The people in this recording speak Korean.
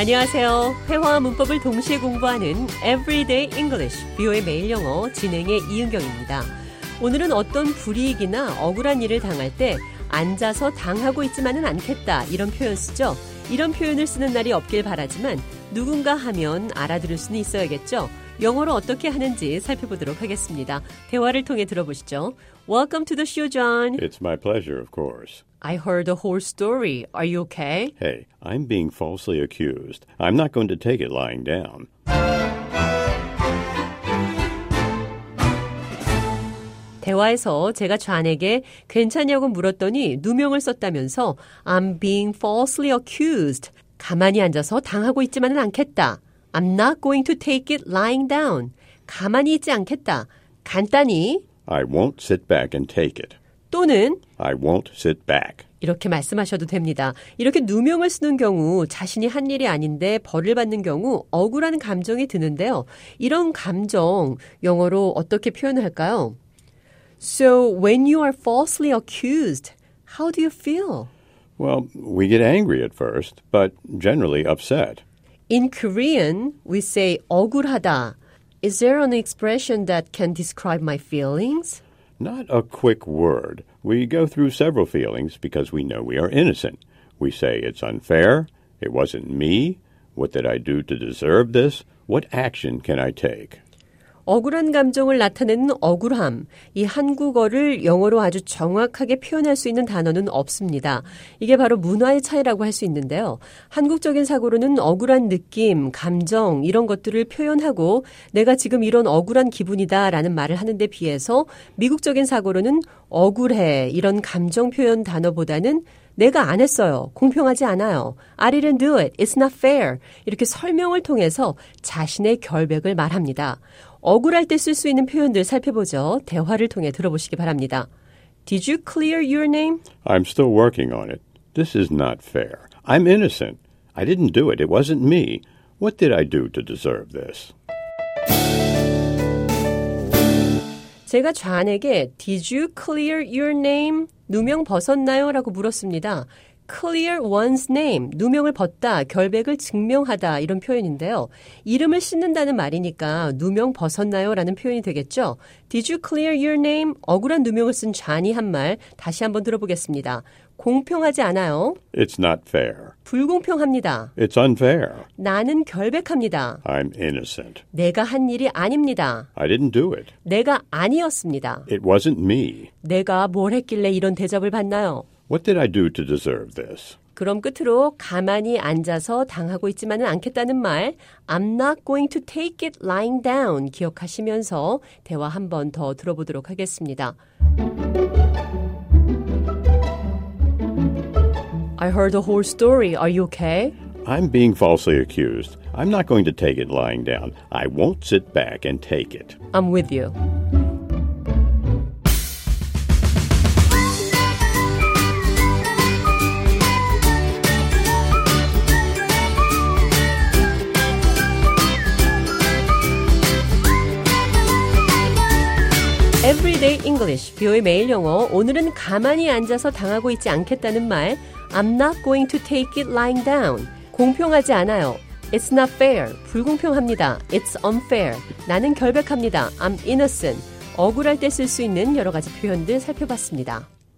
안녕하세요. 회화와 문법을 동시에 공부하는 Everyday English, 뷰의 매일 영어 진행의 이은경입니다. 오늘은 어떤 불이익이나 억울한 일을 당할 때 앉아서 당하고 있지만은 않겠다 이런 표현 쓰죠. 이런 표현을 쓰는 날이 없길 바라지만 누군가 하면 알아들을 수는 있어야겠죠. 영어로 어떻게 하는지 살펴보도록 하겠습니다. 대화를 통해 들어보시죠. Welcome to the show, John. It's my pleasure, of course. I heard the whole story. Are you okay? Hey, I'm being falsely accused. I'm not going to take it lying down. 대화에서 제가 좌에게 괜찮냐고 물었더니 누명을 썼다면서 I'm being falsely accused. 가만히 앉아서 당하고 있지만은 않겠다. I'm not going to take it lying down. 가만히 있지 않겠다. 간단히 I won't sit back and take it. 또는 I won't sit back. 이렇게 말씀하셔도 됩니다. 이렇게 누명을 쓰는 경우 자신이 한 일이 아닌데 벌을 받는 경우 억울한 감정이 드는데요. 이런 감정 영어로 어떻게 표현을 할까요? So when you are falsely accused, how do you feel? Well, we get angry at first, but generally upset. In Korean, we say 억울하다. Is there an expression that can describe my feelings? Not a quick word. We go through several feelings because we know we are innocent. We say it's unfair, it wasn't me, what did I do to deserve this, what action can I take? 억울한 감정을 나타내는 억울함. 이 한국어를 영어로 아주 정확하게 표현할 수 있는 단어는 없습니다. 이게 바로 문화의 차이라고 할 수 있는데요. 한국적인 사고로는 억울한 느낌, 감정, 이런 것들을 표현하고 내가 지금 이런 억울한 기분이다 라는 말을 하는데 비해서 미국적인 사고로는 억울해, 이런 감정 표현 단어보다는 내가 안 했어요. 공평하지 않아요. I didn't do it. It's not fair. 이렇게 설명을 통해서 자신의 결백을 말합니다. 억울할 때 쓸 수 있는 표현들 살펴보죠. 대화를 통해 들어보시기 바랍니다. Did you clear your name? I'm still working on it. This is not fair. I'm innocent. I didn't do it. It wasn't me. What did I do to deserve this? 제가 좌안에게 Did you clear your name? 누명 벗었나요? 라고 물었습니다. Clear one's name, 누명을 벗다, 결백을 증명하다 이런 표현인데요. 이름을 씻는다는 말이니까 누명 벗었나요? 라는 표현이 되겠죠. Did you clear your name? 억울한 누명을 쓴 잔이 한말 다시 한번 들어보겠습니다. 공평하지 않아요. It's not fair. 불공평합니다. It's unfair. 나는 결백합니다. I'm innocent. 내가 한 일이 아닙니다. I didn't do it. 내가 아니었습니다. It wasn't me. 내가 뭘 했길래 이런 대접을 받나요? What did I do to deserve this? 그럼 끝으로 가만히 앉아서 당하고 있지만은 않겠다는 말 I'm not going to take it lying down 기억하시면서 대화 한 번 더 들어보도록 하겠습니다. I heard the whole story. Are you okay? I'm being falsely accused. I'm not going to take it lying down. I won't sit back and take it. I'm with you. Everyday English, 뷰의 매일 영어. 오늘은 가만히 앉아서 당하고 있지 않겠다는 말. I'm not going to take it lying down. 공평하지 않아요. It's not fair. 불공평합니다. It's unfair. 나는 결백합니다. I'm innocent. 억울할 때 쓸 수 있는 여러 가지 표현들 살펴봤습니다.